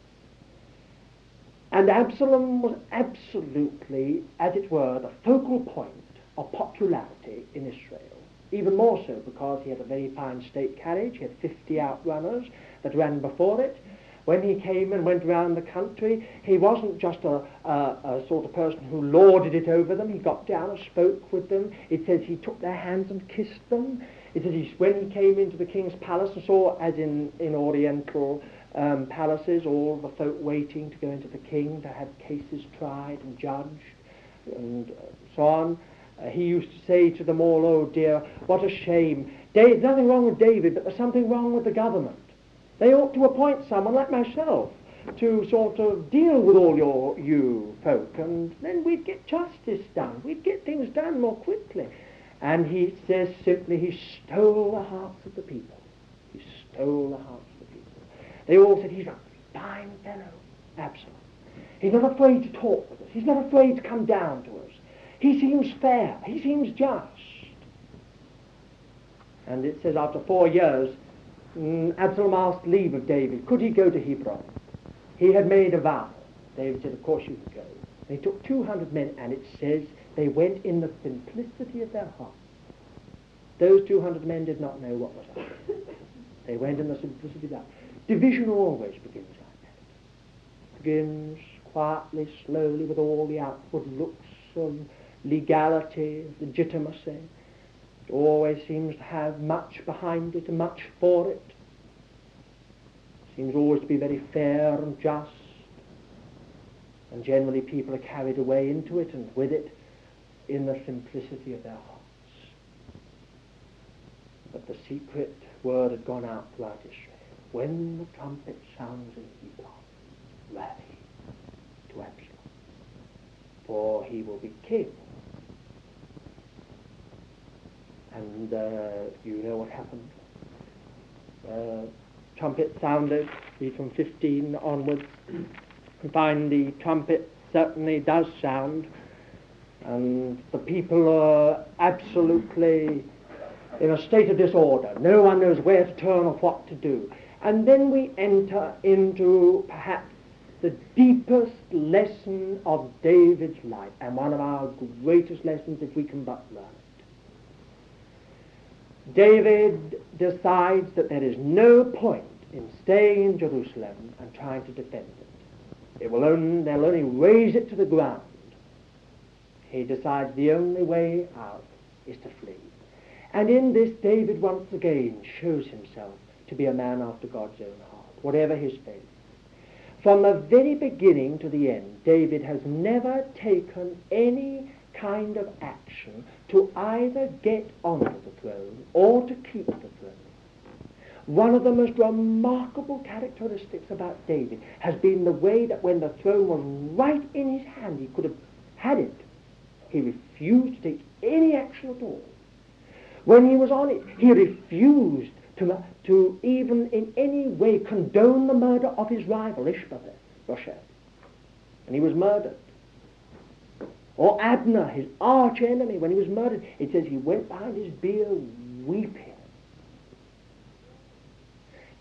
And Absalom was absolutely, as it were, the focal point of popularity in Israel. Even more so because he had a very fine state carriage, he had 50 outrunners that ran before it, when he came and went around the country, he wasn't just a, a, a, sort of person who lorded it over them. He got down and spoke with them. It says he took their hands and kissed them. It says he, when he came into the king's palace and saw, as in, in Oriental um, palaces, all the folk waiting to go into the king to have cases tried and judged and so on. Uh, he used to say to them all, oh dear, what a shame. There's nothing wrong with David, but there's something wrong with the government. They ought to appoint someone like myself to sort of deal with all your you folk, and then we'd get justice done. We'd get things done more quickly. And he says simply, he stole the hearts of the people. He stole the hearts. They all said, he's a fine fellow, Absalom. He's not afraid to talk with us. He's not afraid to come down to us. He seems fair. He seems just. And it says after four years, mm, Absalom asked leave of David. Could he go to Hebron? He had made a vow. David said, of course you can go. They took 200 men, and it says they went in the simplicity of their heart. Those 200 men did not know what was happening. They went in the simplicity of their that. Division always begins like that. It Begins quietly, slowly, with all the outward looks of legality, legitimacy. It always seems to have much behind it and much for it. Seems always to be very fair and just. And generally people are carried away into it and with it in the simplicity of their hearts. But the secret word had gone out throughout Israel. When the trumpet sounds in Hebron, rally to Absalom, for he will be king. And uh, you know what happened. Uh, trumpet sounded, be from 15 onwards. We find the trumpet certainly does sound, and the people are absolutely in a state of disorder. No one knows where to turn or what to do. And then we enter into perhaps the deepest lesson of David's life, and one of our greatest lessons if we can but learn it. David decides that there is no point in staying in Jerusalem and trying to defend it. it will only, they'll only raze it to the ground. He decides the only way out is to flee. And in this, David once again shows himself to be a man after God's own heart, whatever his faith. From the very beginning to the end, David has never taken any kind of action to either get onto the throne or to keep the throne. One of the most remarkable characteristics about David has been the way that when the throne was right in his hand, he could have had it. He refused to take any action at all. When he was on it, he refused to, uh, to even in any way condone the murder of his rival, Ishbosheth. And he was murdered. Or Abner, his arch enemy, when he was murdered, it says he went behind his beard weeping.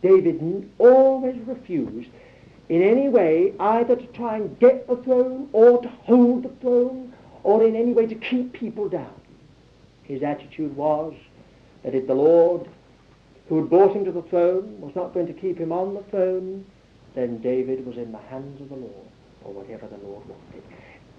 David always refused in any way either to try and get the throne or to hold the throne or in any way to keep people down. His attitude was that if the Lord who had brought him to the throne was not going to keep him on the throne, then David was in the hands of the Lord, or whatever the Lord wanted.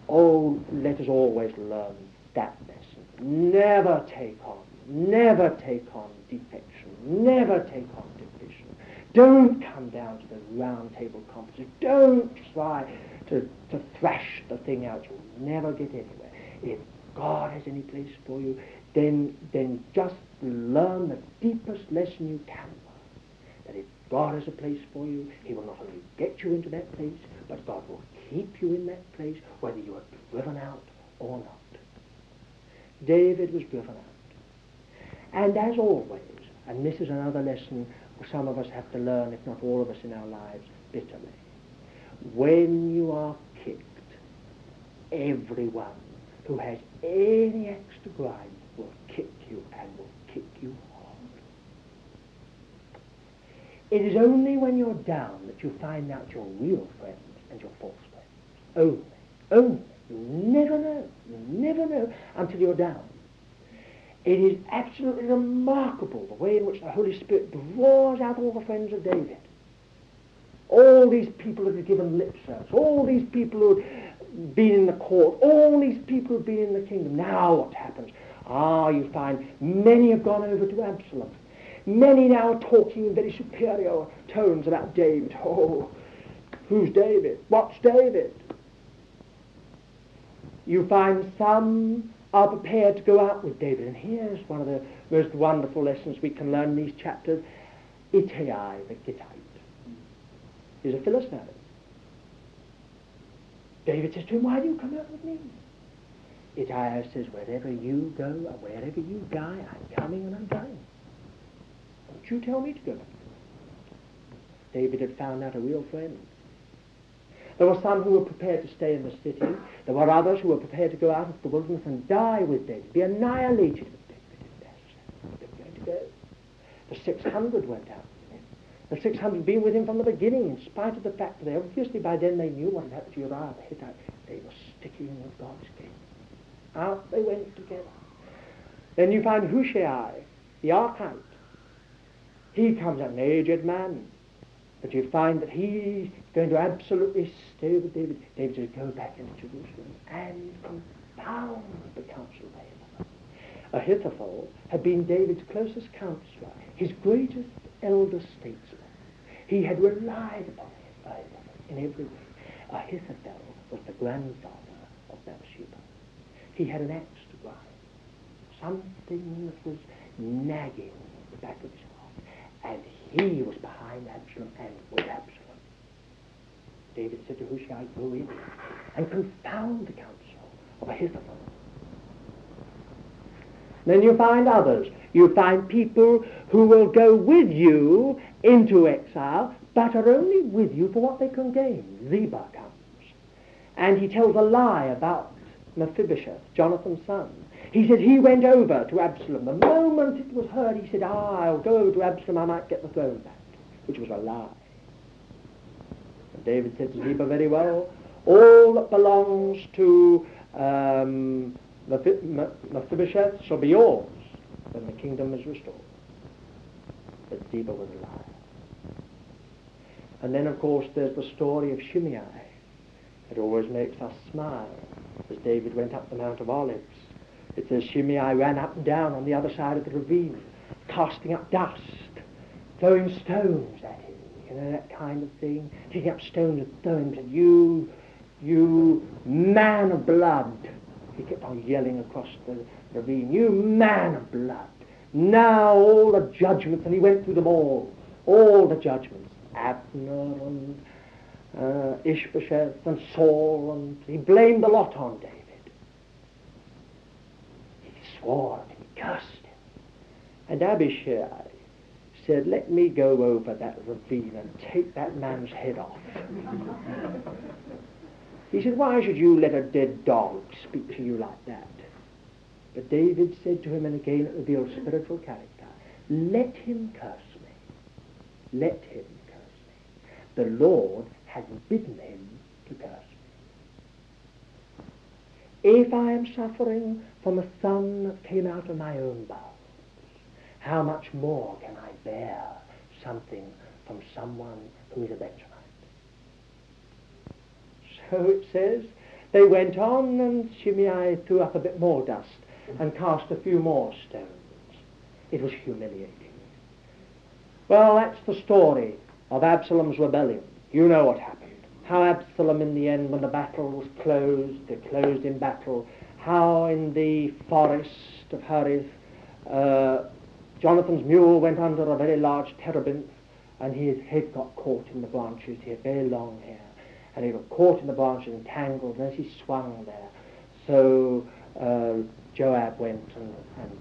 Oh, let us always learn that lesson. Never take on, never take on defection, never take on division. Don't come down to the round table conference. Don't try to, to thrash the thing out. You'll never get anywhere. If God has any place for you, then, then just learn the deepest lesson you can learn. That if God has a place for you, he will not only get you into that place, but God will keep you in that place, whether you are driven out or not. David was driven out. And as always, and this is another lesson some of us have to learn, if not all of us in our lives, bitterly. When you are kicked, everyone who has any extra grind will kick you and will kick you hard. It is only when you're down that you find out your real friends and your false friends. Only. Only. You never know. You never know until you're down. It is absolutely remarkable the way in which the Holy Spirit draws out all the friends of David. All these people who have given lip service, all these people who have been in the court, all these people who have been in the kingdom. Now what happens? Ah, you find many have gone over to Absalom. Many now are talking in very superior tones about David. Oh, who's David? What's David? You find some are prepared to go out with David. And here's one of the most wonderful lessons we can learn in these chapters. Ittai the Gittite is a Philistine. David says to him, why do you come out with me? Ittai says, wherever you go and wherever you die, I'm coming and I'm dying. Don't you tell me to go. David had found out a real friend. There were some who were prepared to stay in the city. There were others who were prepared to go out into the wilderness and die with David, be annihilated with David They were going to go. The 600 went out with him. The 600 been with him from the beginning, in spite of the fact that they obviously by then they knew what had happened to Uriah the Hittite. They were sticking with God's king. Out they went together. Then you find Hushai, the Archite. He comes an aged man. But you find that he's going to absolutely stay with David. David says, go back into Jerusalem and confound the counsel of Ahithophel. Ahithophel had been David's closest counselor, his greatest elder statesman. He had relied upon him in every way. Ahithophel was the grandfather of Bathsheba. He had an axe to grind, something that was nagging at the back of his heart, and he was behind Absalom and with Absalom. David said to Hushai, go in and confound the counsel of Ahithophel. Then you find others. You find people who will go with you into exile, but are only with you for what they can gain. Ziba comes. And he tells a lie about Mephibosheth, Jonathan's son. He said he went over to Absalom. The moment it was heard, he said, ah, I'll go to Absalom, I might get the throne back, which was a lie. And David said to Ziba very well, all that belongs to um, Mephibosheth shall be yours when the kingdom is restored. But Ziba was a liar. And then, of course, there's the story of Shimei. It always makes us smile as David went up the Mount of Olives it says Shimei ran up and down on the other side of the ravine, casting up dust, throwing stones at him, you know, that kind of thing, taking up stones and throwing them. You, you man of blood. He kept on yelling across the ravine, you man of blood. Now all the judgments, and he went through them all, all the judgments, Abner and uh, Ishbosheth and Saul, and he blamed the lot on David He swore and he cursed him. And Abishai said, let me go over that ravine and take that man's head off. he said, why should you let a dead dog speak to you like that? But David said to him, and again it reveals spiritual character, let him curse me. Let him curse me. The Lord has bidden him to curse me. If I am suffering from a son that came out of my own bowels, how much more can I bear something from someone who is a Benjamite? So it says, they went on and Shimei threw up a bit more dust and cast a few more stones. It was humiliating. Well, that's the story of Absalom's rebellion. You know what happened. How Absalom in the end, when the battle was closed, they closed in battle, how in the forest of Harith, uh, Jonathan's mule went under a very large terebinth and his head got caught in the branches. He had very long hair. And he got caught in the branches and tangled, and as he swung there, so uh, Joab went and, and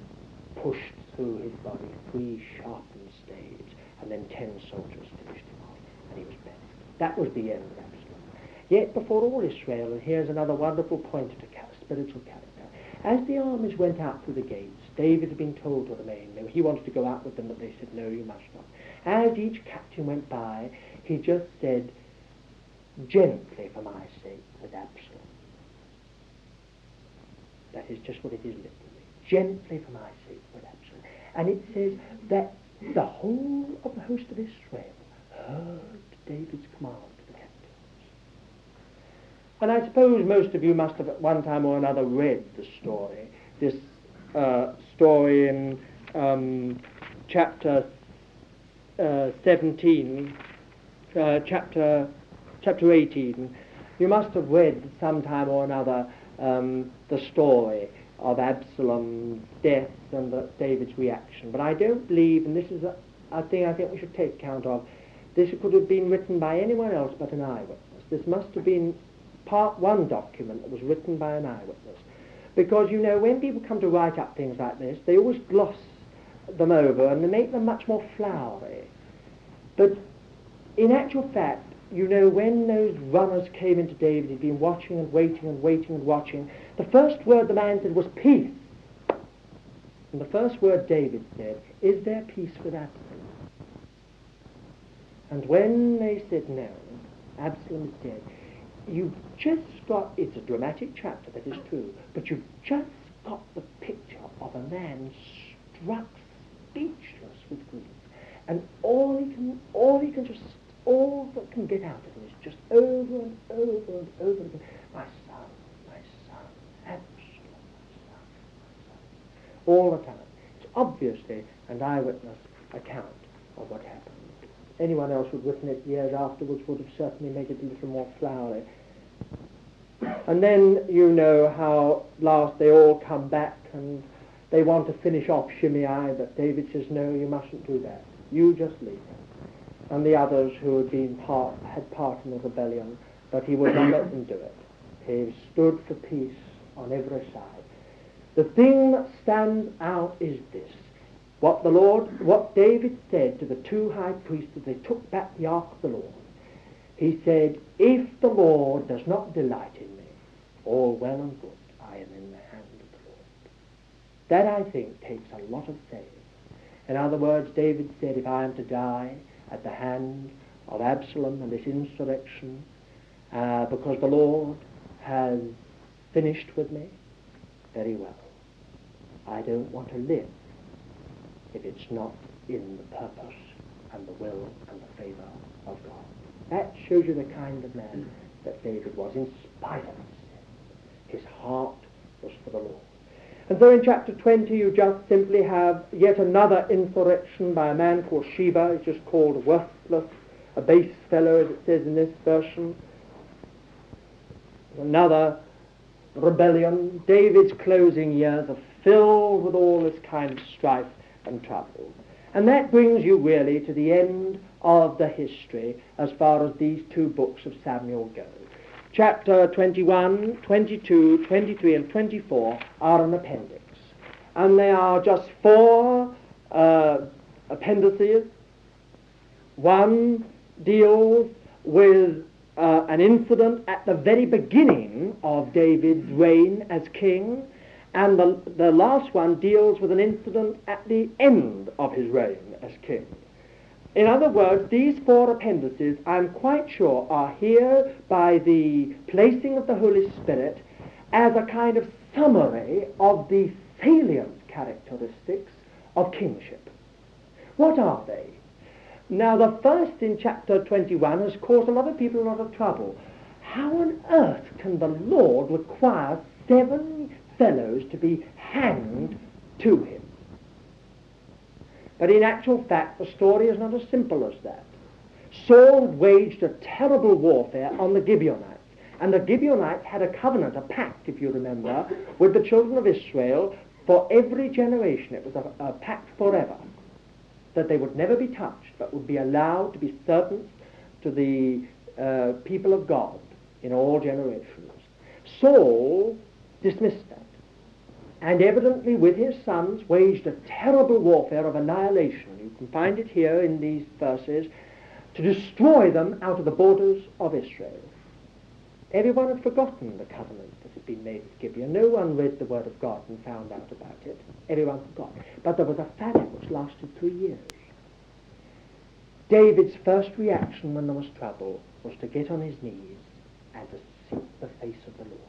pushed through his body three sharpened staves, and then ten soldiers finished him off, and he was buried. That was the end of Absalom. Yet before all Israel, and here's another wonderful point to spiritual character, as the armies went out through the gates, David had been told to remain. He wanted to go out with them, but they said, no, you must not. As each captain went by, he just said, gently for my sake, with Absalom. That is just what it is literally. Gently for my sake, with Absalom. And it says that the whole of the host of Israel heard David's command to the captains. And I suppose most of you must have at one time or another read the story, this uh, story in um, chapter uh, 17, uh, chapter, chapter 18. You must have read sometime or another um, the story of Absalom's death and the, David's reaction. But I don't believe, and this is a, a thing I think we should take account of, this could have been written by anyone else but an eyewitness. This must have been part one document that was written by an eyewitness. Because, you know, when people come to write up things like this, they always gloss them over and they make them much more flowery. But in actual fact, you know, when those runners came into David, he'd been watching and waiting and waiting and watching. The first word the man said was peace. And the first word David said, is there peace with Absalom? And when they said no, Absalom is dead, you've just got, it's a dramatic chapter, that is true, but you've just got the picture of a man struck speechless with grief. And all he can, all he can just all that can get out of him is just over and over and over again, my son, my son, Absalom, my son, my son. All the time. It's obviously an eyewitness account of what happened. Anyone else who'd written it years afterwards would have certainly made it a little more flowery. And then you know how last they all come back and they want to finish off Shimei, but David says, no, you mustn't do that. You just leave him and the others who had been part, had part in the rebellion, but he would not let them do it. He stood for peace on every side. The thing that stands out is this. What the Lord, what David said to the two high priests as they took back the ark of the Lord. He said, if the Lord does not delight in me, all well and good, I am in the hand of the Lord. That, I think, takes a lot of faith. In other words, David said, if I am to die, at the hand of Absalom and this insurrection uh, because the Lord has finished with me? Very well. I don't want to live if it's not in the purpose and the will and the favor of God. That shows you the kind of man that David was in spite of his. His heart was for the Lord. And so in chapter 20 you just simply have yet another insurrection by a man called Sheba. He's just called worthless, a base fellow as it says in this version. Another rebellion. David's closing years are filled with all this kind of strife and trouble. And that brings you really to the end of the history as far as these two books of Samuel go chapter 21, 22, 23, and 24 are an appendix. And they are just four uh, appendices One deals with uh, an incident at the very beginning of David's reign as king, and the, the last one deals with an incident at the end of his reign as king. In other words, these four appendices, I'm quite sure, are here by the placing of the Holy Spirit as a kind of summary of the salient characteristics of kingship. What are they? Now, the first in chapter 21 has caused a lot of people a lot of trouble. How on earth can the Lord require seven fellows to be hanged to him? But in actual fact, the story is not as simple as that. Saul waged a terrible warfare on the Gibeonites. And the Gibeonites had a covenant, a pact, if you remember, with the children of Israel for every generation. It was a, a pact forever that they would never be touched, but would be allowed to be servants to the uh, people of God in all generations. Saul dismissed that, and evidently with his sons waged a terrible warfare of annihilation. You can find it here in these verses to destroy them out of the borders of Israel. Everyone had forgotten the covenant that had been made with Gibeon. No one read the word of God and found out about it. Everyone forgot. But there was a famine which lasted three years. David's first reaction when there was trouble was to get on his knees and to seek the face of the Lord.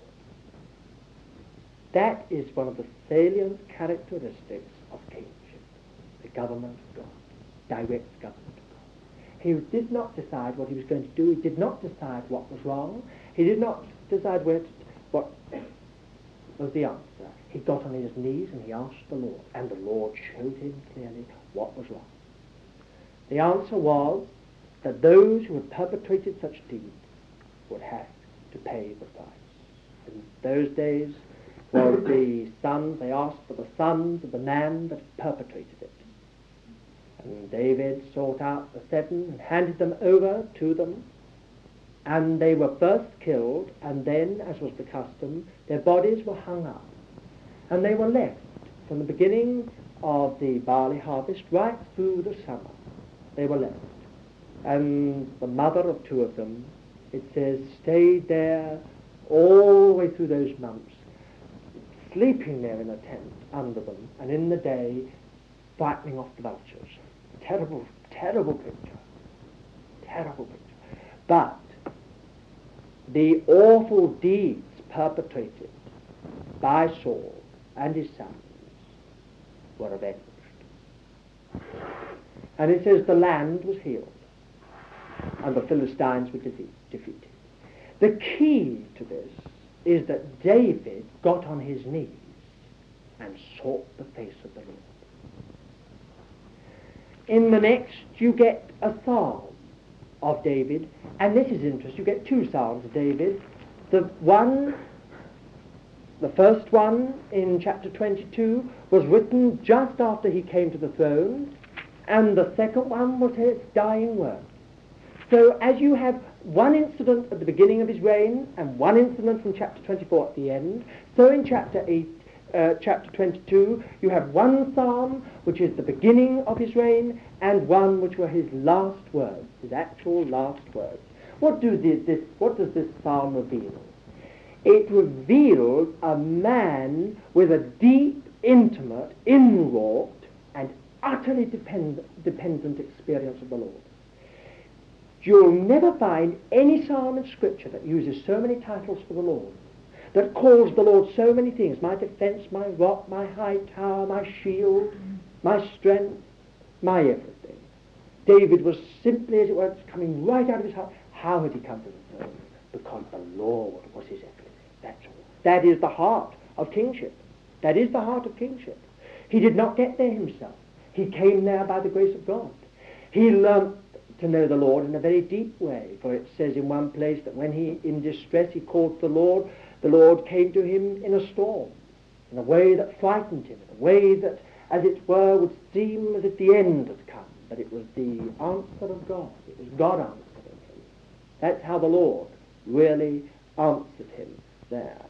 That is one of the salient characteristics of kingship, the government of God, direct government of God. He did not decide what he was going to do. He did not decide what was wrong. He did not decide where to, what was the answer. He got on his knees and he asked the Lord, and the Lord showed him clearly what was wrong. The answer was that those who had perpetrated such deeds would have to pay the price. In those days, was the sons, they asked for the sons of the man that perpetrated it. And David sought out the seven and handed them over to them. And they were first killed, and then, as was the custom, their bodies were hung up. And they were left from the beginning of the barley harvest right through the summer. They were left. And the mother of two of them, it says, stayed there all the way through those months, sleeping there in a tent under them, and in the day, frightening off the vultures. Terrible, terrible picture. Terrible picture. But the awful deeds perpetrated by Saul and his sons were avenged. And it says the land was healed and the Philistines were defeated. The key to this is that David got on his knees and sought the face of the Lord. In the next, you get a psalm of David, and this is interesting. You get two psalms of David. The one, the first one in chapter 22, was written just after he came to the throne, and the second one was his dying words. So as you have one incident at the beginning of his reign and one incident from chapter 24 at the end, so in chapter 8, uh, chapter 22, you have one psalm which is the beginning of his reign and one which were his last words, his actual last words. What, do this, what does this psalm reveal? It reveals a man with a deep, intimate, inwrought, and utterly depend, dependent experience of the Lord. You'll never find any psalm in Scripture that uses so many titles for the Lord, that calls the Lord so many things my defense, my rock, my high tower, my shield, my strength, my everything. David was simply, as it were, coming right out of his heart. How had he come to the throne? Because the Lord was his everything. That's all. That is the heart of kingship. That is the heart of kingship. He did not get there himself. He came there by the grace of God. He learnt to know the Lord in a very deep way, for it says in one place that when he, in distress, he called the Lord, the Lord came to him in a storm, in a way that frightened him, in a way that, as it were, would seem as if the end had come. But it was the answer of God. It was God answering him. That's how the Lord really answered him there.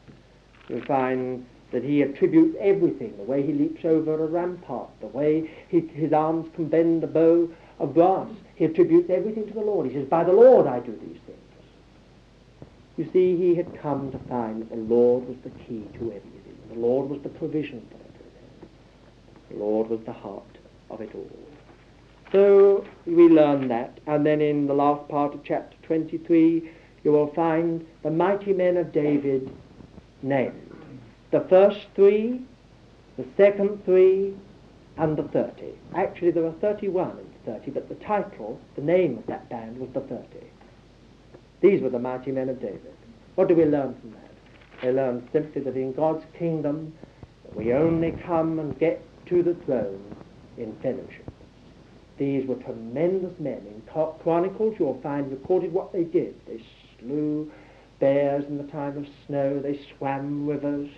You find that he attributes everything, the way he leaps over a rampart, the way he, his arms can bend a bow of brass. He attributes everything to the Lord. He says, By the Lord I do these things. You see, he had come to find that the Lord was the key to everything. The Lord was the provision for everything. The Lord was the heart of it all. So we learn that. And then in the last part of chapter 23, you will find the mighty men of David named. The first three, the second three, and the 30. Actually, there are 31 in 30, but the title, the name of that band was the 30. These were the mighty men of David. What do we learn from that? We learn simply that in God's kingdom, we only come and get to the throne in fellowship. These were tremendous men. In Chronicles, you'll find recorded what they did. They slew bears in the time of snow. They swam rivers.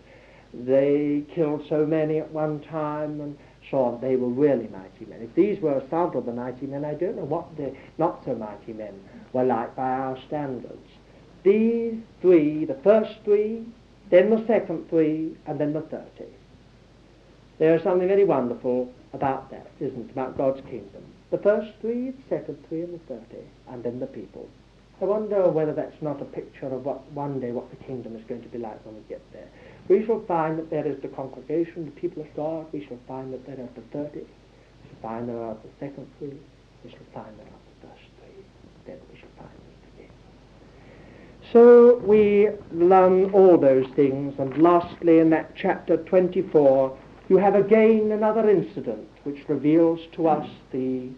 They killed so many at one time and so. They were really mighty men. If these were a sample of the mighty men, I don't know what the not so mighty men were like by our standards. These three, the first three, then the second three, and then the thirty. There is something very wonderful about that, isn't it, about God's kingdom. The first three, the second three, and the thirty, and then the people. I wonder whether that's not a picture of what one day what the kingdom is going to be like when we get there. We shall find that there is the congregation, the people of God. We shall find that there are the thirty. We shall find there are the second three. We shall find there are the first three. Then we shall find the king. So we learn all those things, and lastly, in that chapter 24, you have again another incident which reveals to us the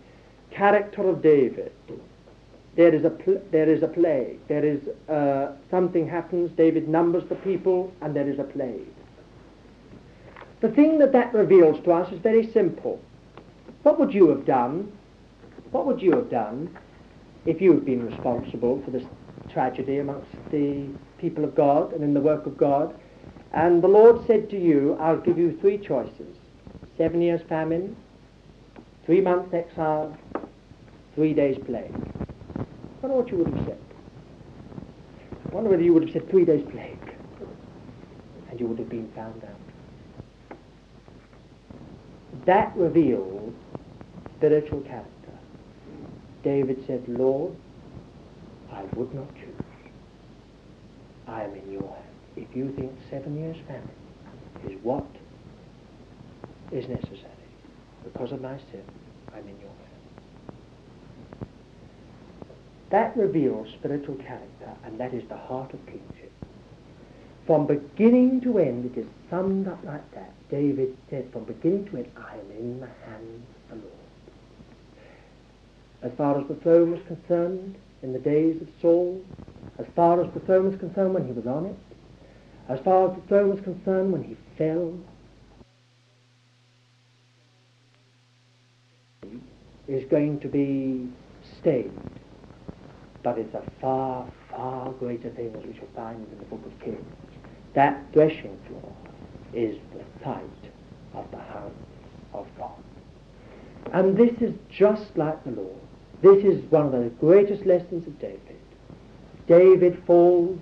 character of David there is a there is a plague. There is uh, something happens. David numbers the people, and there is a plague. The thing that that reveals to us is very simple. What would you have done? What would you have done if you had been responsible for this tragedy amongst the people of God and in the work of God? And the Lord said to you, I'll give you three choices. Seven years famine, three months exile, three days plague. Wonder what you would have said. I wonder whether you would have said three days plague and you would have been found out. That reveals spiritual character. David said, Lord, I would not choose. I am in your hands. If you think seven years famine is what is necessary because of my sin, I'm in your hands. That reveals spiritual character, and that is the heart of kingship. From beginning to end, it is summed up like that. David said, from beginning to end, I am in the hands of the Lord. As far as the throne was concerned, in the days of Saul, as far as the throne was concerned when he was on it, as far as the throne was concerned when he fell, is going to be stained but it's a far, far greater thing as we shall find in the book of Kings. That threshing floor is the sight of the hand of God. And this is just like the Lord. This is one of the greatest lessons of David. David falls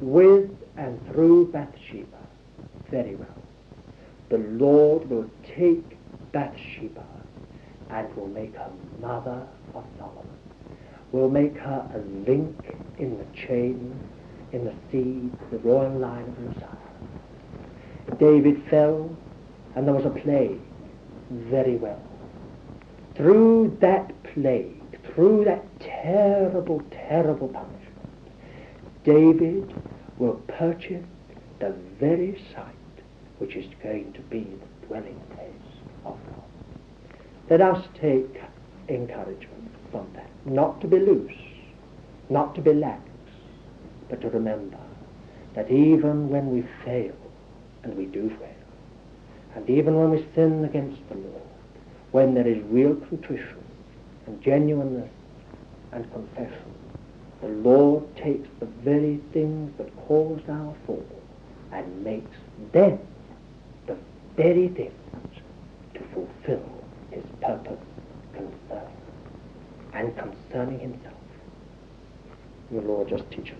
with and through Bathsheba very well. The Lord will take Bathsheba and will make her mother of Solomon will make her a link in the chain, in the seed, the royal line of Messiah. David fell, and there was a plague. Very well. Through that plague, through that terrible, terrible punishment, David will purchase the very site which is going to be the dwelling place of God. Let us take encouragement that. Not to be loose, not to be lax, but to remember that even when we fail, and we do fail, and even when we sin against the Lord, when there is real contrition and genuineness and confession, the Lord takes the very things that caused our fall and makes them the very things to fulfill his purpose concerning and concerning himself. The Lord just teach us